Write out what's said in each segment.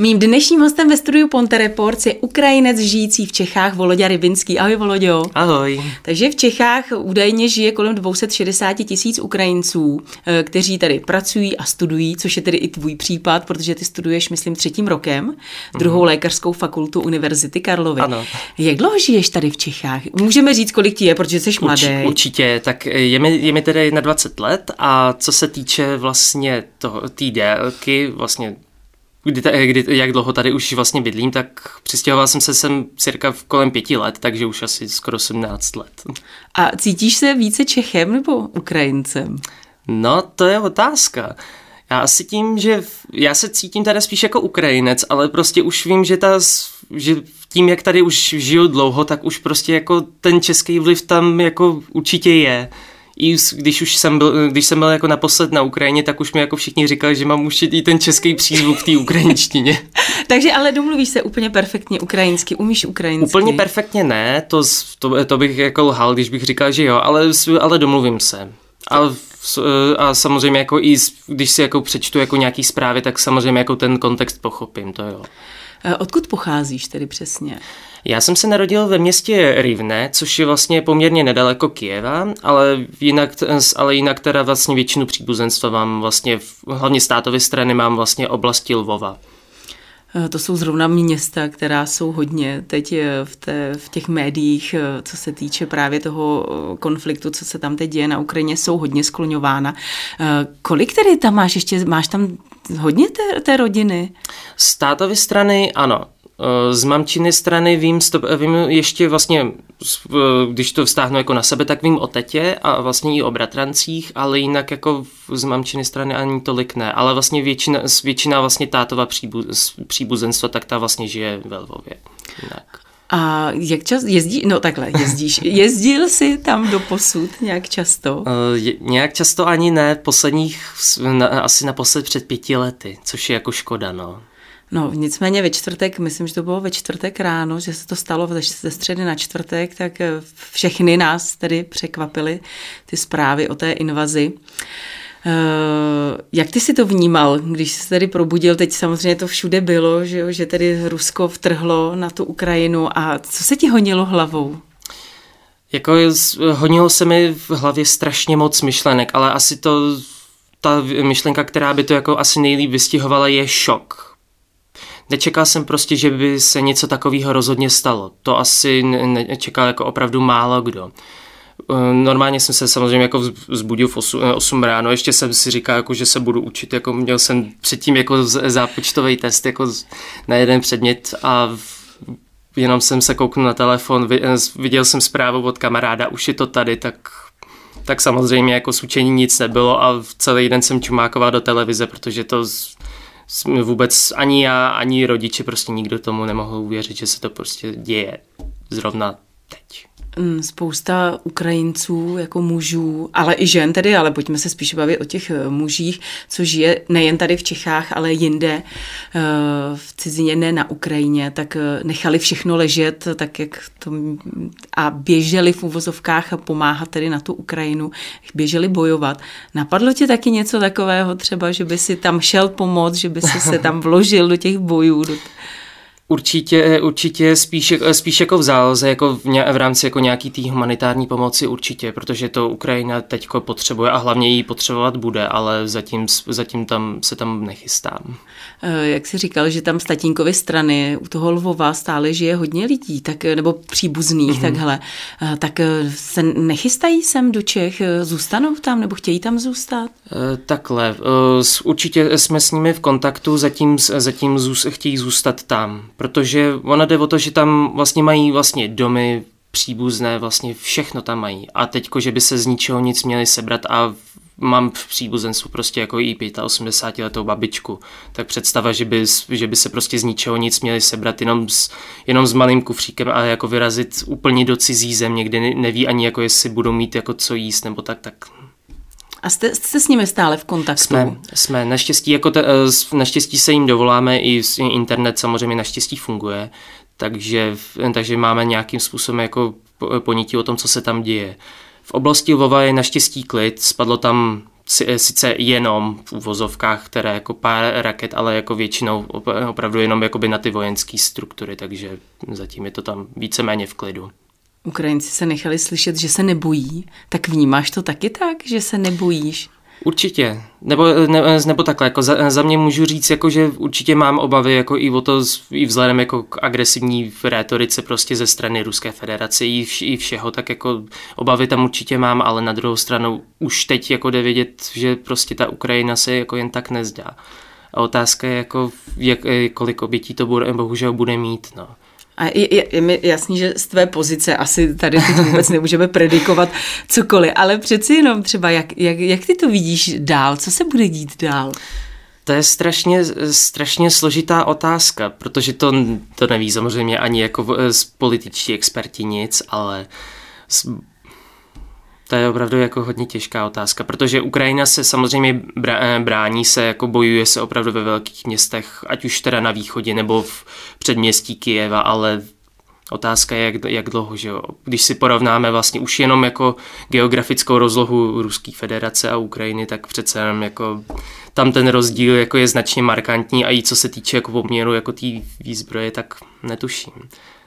Mým dnešním hostem ve studiu Ponte Reports je Ukrajinec žijící v Čechách Voloďa Rybinský. Ahoj Voloďo. Ahoj. Takže v Čechách údajně žije kolem 260 tisíc Ukrajinců, eh, kteří tady pracují a studují, což je tedy i tvůj případ, protože ty studuješ, myslím, třetím rokem, druhou mm. lékařskou fakultu Univerzity Karlovy. Ano. Jak dlouho žiješ tady v Čechách? Můžeme říct, kolik ti je, protože jsi mladý. Urč, určitě, tak je mi, je mi tedy na 20 let a co se týče vlastně té délky, vlastně kdy, kdy, jak dlouho tady už vlastně bydlím, tak přistěhoval jsem se sem cirka v kolem pěti let, takže už asi skoro 17 let. A cítíš se více Čechem nebo Ukrajincem? No, to je otázka. Já asi tím, že já se cítím tady spíš jako Ukrajinec, ale prostě už vím, že ta, že tím, jak tady už žiju dlouho, tak už prostě jako ten český vliv tam jako určitě je i když už jsem byl, když jsem byl jako naposled na Ukrajině, tak už mi jako všichni říkali, že mám už i ten český přízvuk v té ukrajinštině. Takže ale domluvíš se úplně perfektně ukrajinsky, umíš ukrajinsky? Úplně perfektně ne, to, to, to bych jako lhal, když bych říkal, že jo, ale, ale domluvím se. A, a samozřejmě jako i když si jako přečtu jako nějaký zprávy, tak samozřejmě jako ten kontext pochopím, to jo. Odkud pocházíš tedy přesně? Já jsem se narodil ve městě Rivne, což je vlastně poměrně nedaleko Kijeva, ale jinak, ale jinak teda vlastně většinu příbuzenstva mám vlastně, hlavně státové strany mám vlastně oblasti Lvova. Eh, to jsou zrovna města, která jsou hodně teď eh, v, té, v těch médiích, eh, co se týče právě toho konfliktu, co se tam teď děje na Ukrajině, jsou hodně skloňována. Kolik tedy tam máš ještě, máš tam hodně té, té rodiny? Státové strany, ano. Eh, z mamčiny strany vím, vím ještě vlastně, když to vztáhnu jako na sebe, tak vím o tetě a vlastně i o bratrancích, ale jinak jako z mamčiny strany ani tolik ne. Ale vlastně většina, většina vlastně tátova příbu, příbuzenstva, tak ta vlastně žije ve Lvově. Jinak. A jak čas jezdí? No takhle, jezdíš. Jezdil jsi tam do posud nějak často? Uh, je, nějak často ani ne, posledních, na, asi naposled před pěti lety, což je jako škoda, no. No, nicméně ve čtvrtek, myslím, že to bylo ve čtvrtek ráno, že se to stalo ze středy na čtvrtek, tak eh, všechny nás tedy překvapily ty zprávy o té invazi. Uh, jak ty si to vnímal, když se tedy probudil, teď samozřejmě to všude bylo, že, že tedy Rusko vtrhlo na tu Ukrajinu a co se ti honilo hlavou? Jako honilo se mi v hlavě strašně moc myšlenek, ale asi to, ta myšlenka, která by to jako asi nejlíp vystihovala, je šok Nečekal jsem prostě, že by se něco takového rozhodně stalo. To asi nečekal jako opravdu málo kdo. Eh, normálně jsem se samozřejmě jako vzbudil v 8, 8 eh, ráno, ještě jsem si říkal, jako, že se budu učit, jako měl jsem předtím jako zápočtový test jako na jeden předmět a jenom jsem se kouknul na telefon, eh, viděl jsem zprávu od kamaráda, už je to tady, tak tak samozřejmě jako s učení nic nebylo a celý den jsem čumákoval do televize, protože to vůbec ani já, ani rodiče, prostě nikdo tomu nemohl uvěřit, že se to prostě děje zrovna teď. Mm, spousta Ukrajinců jako mužů, ale i žen tedy, ale pojďme se spíš bavit o těch eh, mužích, co žije nejen tady v Čechách, ale jinde eh, v cizině, ne na Ukrajině, tak eh, nechali všechno ležet, tak jak to a běželi v uvozovkách a pomáhat tedy na tu Ukrajinu, běželi bojovat. Napadlo tě taky něco takového třeba, že by si tam šel pomoct, že by si se tam vložil do těch bojů? Do Určitě, určitě spíš, spíš jako v záloze, jako v, ně, v rámci jako nějaký té humanitární pomoci určitě, protože to Ukrajina teď potřebuje a hlavně ji potřebovat bude, ale zatím, zatím tam se tam nechystám. Eh, jak jsi říkal, že tam z tatínkovy strany u toho Lvova stále žije hodně lidí, tak, nebo příbuzných, mm-hmm. takhle, eh, tak eh, se nechystají sem do Čech, zůstanou tam nebo chtějí tam zůstat? Takhle, určitě jsme s nimi v kontaktu, zatím, zatím chtějí zůstat tam protože ona jde o to, že tam vlastně mají vlastně domy, příbuzné, vlastně všechno tam mají. A teďko, že by se z ničeho nic měli sebrat a mám v příbuzenstvu prostě jako i 85 letou babičku, tak představa, že by, že by se prostě z ničeho nic měli sebrat jenom s, jenom s malým kufříkem a jako vyrazit úplně do cizí země, kde neví ani jako jestli budou mít jako co jíst nebo tak, tak a jste, jste s nimi stále v kontaktu? Jsme, jsme. Naštěstí, jako te, eh, naštěstí se jim dovoláme, i internet samozřejmě naštěstí funguje, takže, takže máme nějakým způsobem jako ponítí o tom, co se tam děje. V oblasti Lvova je naštěstí klid, spadlo tam sice jenom v úvozovkách, které jako pár raket, ale jako většinou opravdu jenom jakoby na ty vojenské struktury, takže zatím je to tam víceméně v klidu. Ukrajinci se nechali slyšet, že se nebojí, tak vnímáš to taky tak, že se nebojíš? Určitě. Nebo, ne, nebo takhle, jako za, za mě můžu říct, jako, že určitě mám obavy jako i o to, i vzhledem jako k agresivní rétorice prostě ze strany Ruské federace i, vš, i všeho, tak jako obavy tam určitě mám, ale na druhou stranu už teď jako jde vědět, že prostě ta Ukrajina se jako jen tak nezdá. A otázka je jako, jak, kolik obětí to bude, bohužel bude mít, no. A je, je, je mi jasný, že z tvé pozice asi tady to vůbec nemůžeme predikovat cokoliv, ale přeci jenom třeba, jak, jak, jak ty to vidíš dál? Co se bude dít dál? To je strašně, strašně složitá otázka, protože to, to neví samozřejmě ani jako političtí experti nic, ale to je opravdu jako hodně těžká otázka, protože Ukrajina se samozřejmě eh, brání se, jako bojuje se opravdu ve velkých městech, ať už teda na východě nebo v předměstí Kijeva, ale Otázka je, jak, jak dlouho, že jo. Když si porovnáme vlastně už jenom jako geografickou rozlohu Ruské federace a Ukrajiny, tak přece jenom jako tam ten rozdíl jako je značně markantní a i co se týče jako poměru jako té výzbroje, tak netuším.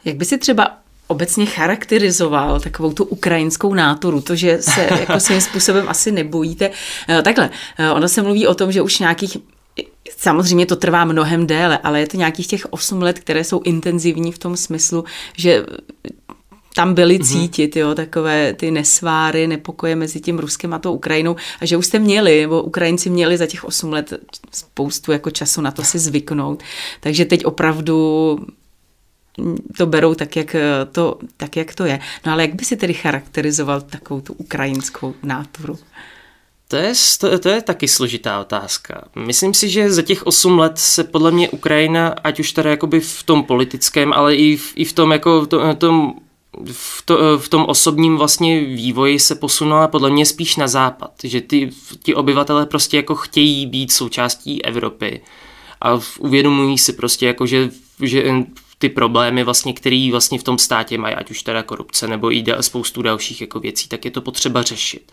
Jak by si třeba obecně charakterizoval takovou tu ukrajinskou náturu, to, že se jako svým způsobem asi nebojíte. Eh, takhle, eh, ono se mluví o tom, že už nějakých Samozřejmě to trvá mnohem déle, ale je to nějakých těch 8 let, které jsou intenzivní v tom smyslu, že tam byly mhm. cítit, jo, takové ty nesváry, nepokoje mezi tím Ruskem a tou Ukrajinou a že už jste měli, nebo Ukrajinci měli za těch 8 let spoustu jako času na to si zvyknout. Takže teď opravdu to berou tak jak to, tak, jak to je. No ale jak by si tedy charakterizoval takovou tu ukrajinskou náturu? To je, to, to je taky složitá otázka. Myslím si, že za těch 8 let se podle mě Ukrajina, ať už teda jakoby v tom politickém, ale i v, i v tom jako to, tom v, to, v tom osobním vlastně vývoji se posunula podle mě spíš na západ, že ty, ti obyvatelé prostě jako chtějí být součástí Evropy a uvědomují si prostě jako, že, že ty problémy, vlastně, které vlastně v tom státě mají, ať už teda korupce nebo i spoustu dalších jako věcí, tak je to potřeba řešit.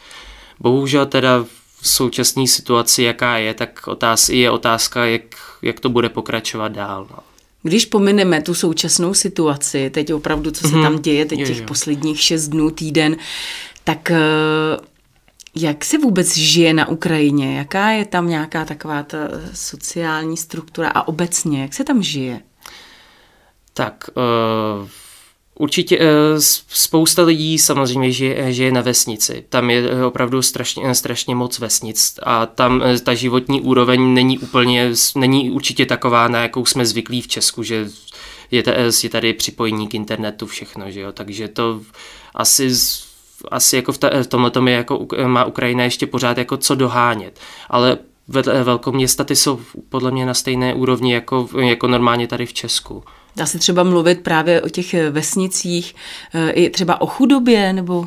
Bohužel teda v současné situaci, jaká je, tak otáz, je otázka, jak, jak to bude pokračovat dál. No. Když pomineme tu současnou situaci, teď opravdu, co se mm-hmm. tam děje, teď je, těch posledních šest dnů, týden, tak eh, jak se vůbec žije na Ukrajině? Jaká je tam nějaká taková ta sociální struktura a obecně, jak se tam žije? Tak, uh, určitě uh, spousta lidí samozřejmě žije, žije na vesnici. Tam je eh, opravdu strašně, strašně moc vesnic a tam ta životní úroveň není úplně, není určitě taková, na jakou jsme zvyklí v Česku, že je, je tady připojení k internetu, všechno, že jo, takže to asi asi jako v, ta, v tomhle tom je jako, má Ukrajina ještě pořád jako co dohánět, ale velkoměsta ty jsou podle mě na stejné úrovni jako, jako normálně tady v Česku. Dá se třeba mluvit právě o těch eh, vesnicích, eh, i třeba o chudobě, nebo...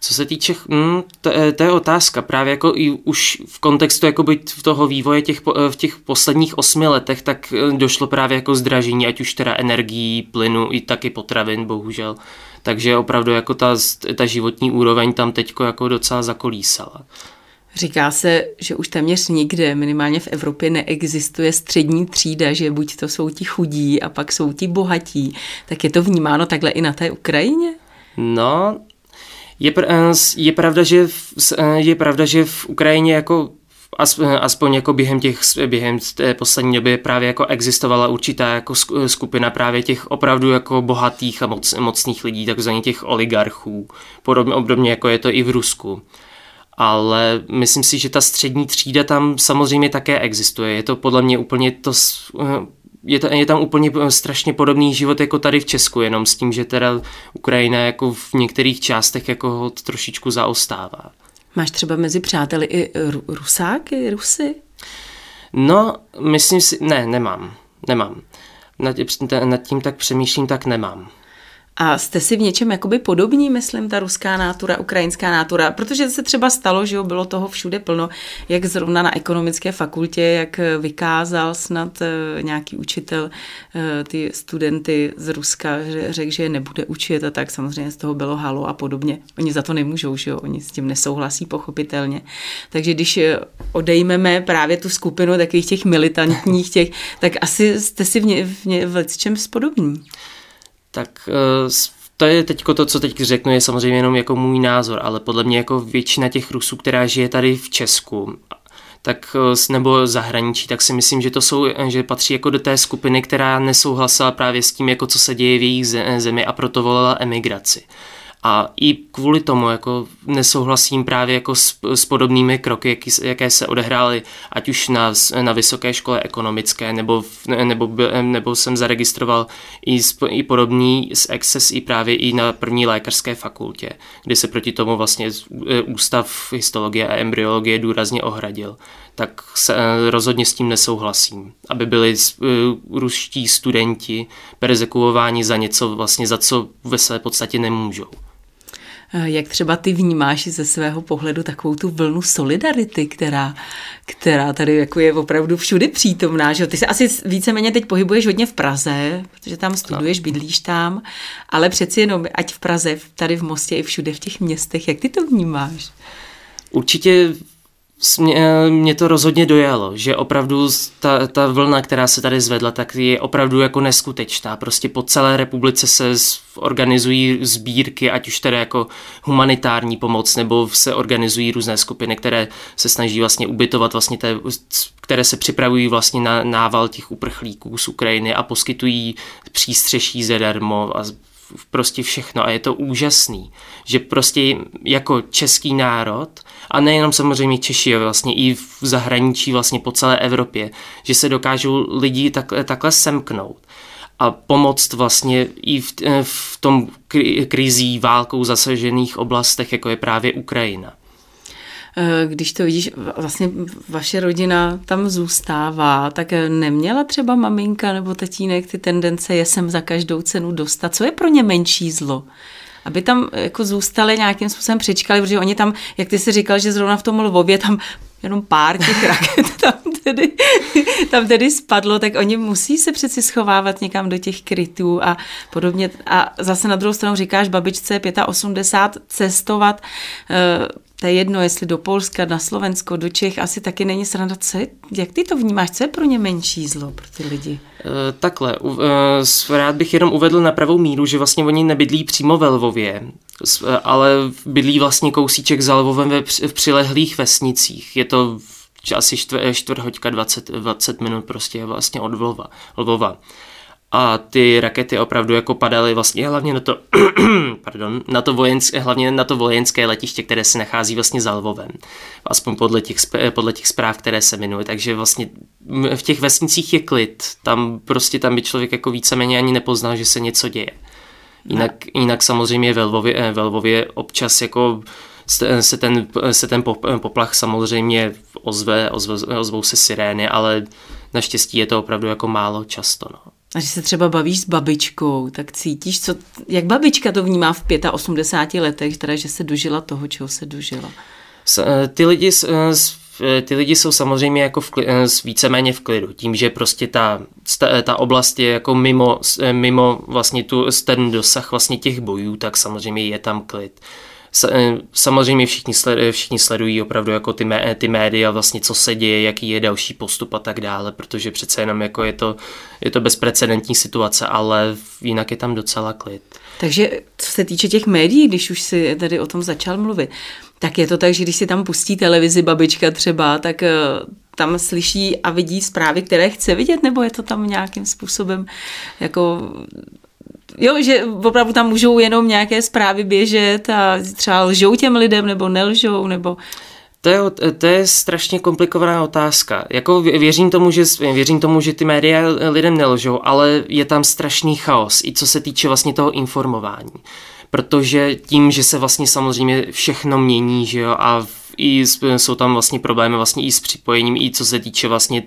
Co se týče, hm, to, eh, to je otázka, právě jako i už v kontextu jakoby v toho vývoje těch, v těch posledních osmi letech, tak došlo právě jako zdražení, ať už teda energií, plynu i taky potravin, bohužel. Takže opravdu jako ta, ta životní úroveň tam teďko jako docela zakolísala. Říká se, že už téměř nikde, minimálně v Evropě, neexistuje střední třída, že buď to jsou ti chudí a pak jsou ti bohatí. Tak je to vnímáno takhle i na té Ukrajině? No, je, pr- je, pravda, že v, je pravda, že v Ukrajině jako aspoň jako během těch, během té poslední doby právě jako existovala určitá jako skupina právě těch opravdu jako bohatých a moc, mocných lidí, takzvaných těch oligarchů, podobně obdobně jako je to i v Rusku ale myslím si, že ta střední třída tam samozřejmě také existuje. Je to podle mě úplně to je, to, je tam úplně strašně podobný život jako tady v Česku, jenom s tím, že teda Ukrajina jako v některých částech jako ho trošičku zaostává. Máš třeba mezi přáteli i Rusáky, Rusy? No, myslím si, ne, nemám, nemám. Nad, nad tím tak přemýšlím, tak nemám. A jste si v něčem jakoby podobní, myslím, ta ruská nátura, ukrajinská nátura, protože se třeba stalo, že jo, bylo toho všude plno, jak zrovna na ekonomické fakultě, jak vykázal snad eh, nějaký učitel eh, ty studenty z Ruska, že řekl, že je nebude učit a tak samozřejmě z toho bylo halo a podobně. Oni za to nemůžou, že jo, oni s tím nesouhlasí pochopitelně. Takže když eh, odejmeme právě tu skupinu takových těch militantních těch, tak asi jste si v, ně, v, ně, v čem spodobní. Tak eh, to je teď to, co teď řeknu, je samozřejmě jenom jako můj názor, ale podle mě jako většina těch Rusů, která žije tady v Česku, tak eh, nebo zahraničí, tak si myslím, že to jsou, že patří jako do té skupiny, která nesouhlasila právě s tím, jako co se děje v jejich zemi a proto volila emigraci. A i kvůli tomu jako nesouhlasím právě jako s, s podobnými kroky, jaký, jaké se odehrály, ať už na, na vysoké škole ekonomické, nebo, nebo, nebo jsem zaregistroval i, i podobný z Access i právě i na první lékařské fakultě, kdy se proti tomu vlastně e, ústav histologie a embryologie důrazně ohradil tak se, e, rozhodně s tím nesouhlasím. Aby byli uh, ruští studenti persekuováni za něco, vlastně za co ve své podstatě nemůžou. Eh, jak třeba ty vnímáš ze svého pohledu takovou tu vlnu solidarity, která, která tady jako je opravdu všude přítomná. Že? Ty se asi víceméně teď pohybuješ hodně v Praze, protože tam studuješ, bydlíš tam, ale přeci jenom ať v Praze, tady v Mostě i všude v těch městech, jak ty to vnímáš? Určitě mě, mě to rozhodně dojalo, že opravdu ta, ta vlna, která se tady zvedla, tak je opravdu jako neskutečná. Prostě po celé republice se organizují sbírky, ať už tedy jako humanitární pomoc, nebo se organizují různé skupiny, které se snaží vlastně ubytovat vlastně té, které se připravují vlastně na nával těch uprchlíků z Ukrajiny a poskytují přístřeší zadarmo a prostě všechno a je to úžasný, že prostě jako český národ a nejenom samozřejmě Češi, vlastně i v zahraničí vlastně po celé Evropě, že se dokážou lidi tak, takhle semknout a pomoct vlastně i v, v tom krizí válkou zasažených oblastech, jako je právě Ukrajina. Eh, když to vidíš, vlastně vaše rodina tam zůstává, tak neměla třeba maminka nebo tatínek ty tendence je sem za každou cenu dostat? Co je pro ně menší zlo? aby tam jako zůstali nějakým způsobem přečkali, protože oni tam, jak ty si říkal, že zrovna v tom Lvově tam jenom pár těch raket tam tedy, tam tedy spadlo, tak oni musí se přeci schovávat někam do těch krytů a podobně. A zase na druhou stranu říkáš babičce 85 cestovat eh, to je jedno, jestli do Polska, na Slovensko, do Čech, asi taky není sranda. Co je, jak ty to vnímáš? Co je pro ně menší zlo, pro ty lidi? E, takhle, uh, rád bych jenom uvedl na pravou míru, že vlastně oni nebydlí přímo ve Lvově, ale bydlí vlastně kousíček za Lvovem ve, v přilehlých vesnicích. Je to asi čtvrt, čtvrt hoďka, 20, 20 minut prostě vlastně od Lvova. Lvova a ty rakety opravdu jako padaly vlastně hlavně na to, pardon, na to vojenské, hlavně na to vojenské letiště, které se nachází vlastně za Lvovem. Aspoň podle těch, podle těch zpráv, které se minuly. Takže vlastně v těch vesnicích je klid. Tam prostě tam by člověk jako víceméně ani nepoznal, že se něco děje. Jinak, jinak samozřejmě ve Lvově, ve Lvově občas jako se ten, se ten poplach samozřejmě ozve, ozve, ozvou se sirény, ale naštěstí je to opravdu jako málo často. No. A když se třeba bavíš s babičkou, tak cítíš, co, jak babička to vnímá v 85 letech, teda, že se dožila toho, čeho se dožila? Eh, ty lidi, eh, eh, ty lidi jsou samozřejmě jako v, víceméně v klidu, tím, že prostě ta, ta oblast je jako mimo, mimo vlastně tu, ten dosah vlastně těch bojů, tak samozřejmě je tam klid. Eh, samozřejmě všichni, všichni sledují opravdu jako ty, mé, ty média, vlastně co se děje, jaký je další postup a tak dále, protože přece jenom jako je to, je to bezprecedentní situace, ale jinak je tam docela klid. Takže co se týče těch médií, když už si tady o tom začal mluvit, tak je to tak, že když si tam pustí televizi babička třeba, tak eh, tam slyší a vidí zprávy, které chce vidět, nebo je to tam nějakým způsobem jako jo, že opravdu tam můžou jenom nějaké zprávy běžet a třeba lžou těm lidem nebo nelžou, nebo... To je, to je strašně komplikovaná otázka. Jako věřím tomu, že, věřím tomu, že ty média lidem nelžou, ale je tam strašný chaos, i co se týče vlastně toho informování. Protože tím, že se vlastně samozřejmě všechno mění, že jo, a i jsou tam vlastně problémy vlastně i s připojením, i co se týče vlastně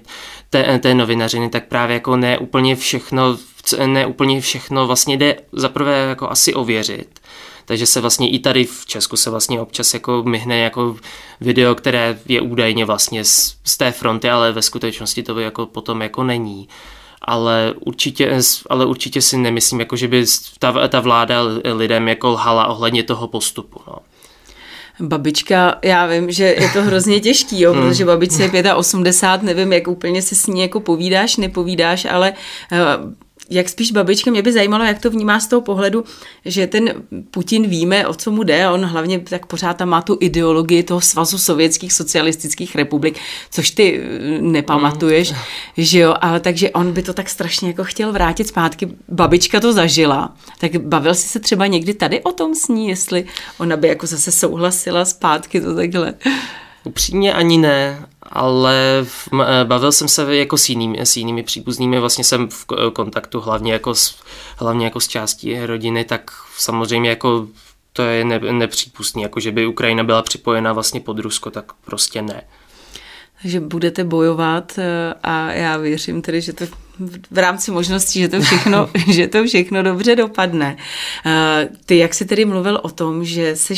té, té novinařiny, tak právě jako ne úplně všechno, ne úplně všechno vlastně jde zaprvé jako asi ověřit. Takže se vlastně i tady v Česku se vlastně občas jako myhne jako video, které je údajně vlastně z, z té fronty, ale ve skutečnosti to by jako potom jako není ale určitě, ale určitě si nemyslím, jako že by ta, ta vláda lidem jako lhala ohledně toho postupu. No. Babička, já vím, že je to hrozně těžký, jo, protože babičce je 85, nevím, jak úplně se s ní jako povídáš, nepovídáš, ale uh, jak spíš babička, mě by zajímalo, jak to vnímá z toho pohledu, že ten Putin víme, o co mu jde, on hlavně tak pořád tam má tu ideologii toho svazu sovětských socialistických republik, což ty eh, nepamatuješ, mm. že jo, ale takže on by to tak strašně jako chtěl vrátit zpátky. Babička to zažila, tak bavil jsi se třeba někdy tady o tom s ní, jestli ona by jako zase souhlasila zpátky to takhle. Upřímně ani ne, ale eh, bavil jsem se jako s jinými, s jinými příbuznými, vlastně jsem v kontaktu hlavně jako s, hlavně jako s částí rodiny, tak samozřejmě jako to je ne, nepřípustný, jako že by Ukrajina byla připojena vlastně pod Rusko, tak prostě ne. Takže budete bojovat eh, a já věřím tedy, že to v rámci možností, že to všechno, že to všechno dobře dopadne. Eh, ty, jak jsi tedy mluvil o tom, že jsi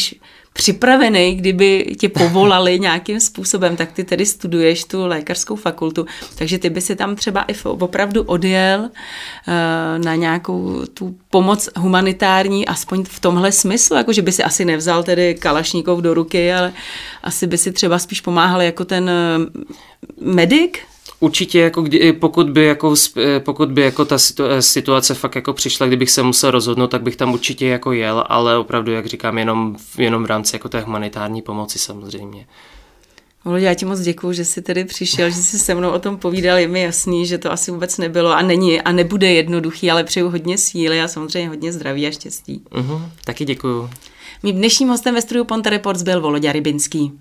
připravený, kdyby tě povolali nějakým způsobem, tak ty tedy studuješ tu lékařskou fakultu, takže ty by si tam třeba i opravdu odjel eh, na nějakou tu pomoc humanitární, aspoň v tomhle smyslu, jako že by si asi nevzal tedy Kalašníkov do ruky, ale asi by si třeba spíš pomáhal jako ten eh, medic, Určitě, jako kdy, pokud, by jako, eh, pokud by jako ta eh, situace fakt jako přišla, kdybych se musel rozhodnout, tak bych tam určitě jako jel, ale opravdu, jak říkám, jenom, jenom v rámci jako té humanitární pomoci samozřejmě. Volodě, já ti moc děkuju, že jsi tedy přišel, že jsi se mnou o tom povídal. Je mi jasný, že to asi vůbec nebylo a není a nebude jednoduchý, ale přeju hodně síly a samozřejmě hodně zdraví a štěstí. Uh-huh, taky děkuju. Mým dnešním hostem ve studiu Ponte Reports byl Volodě Rybinský.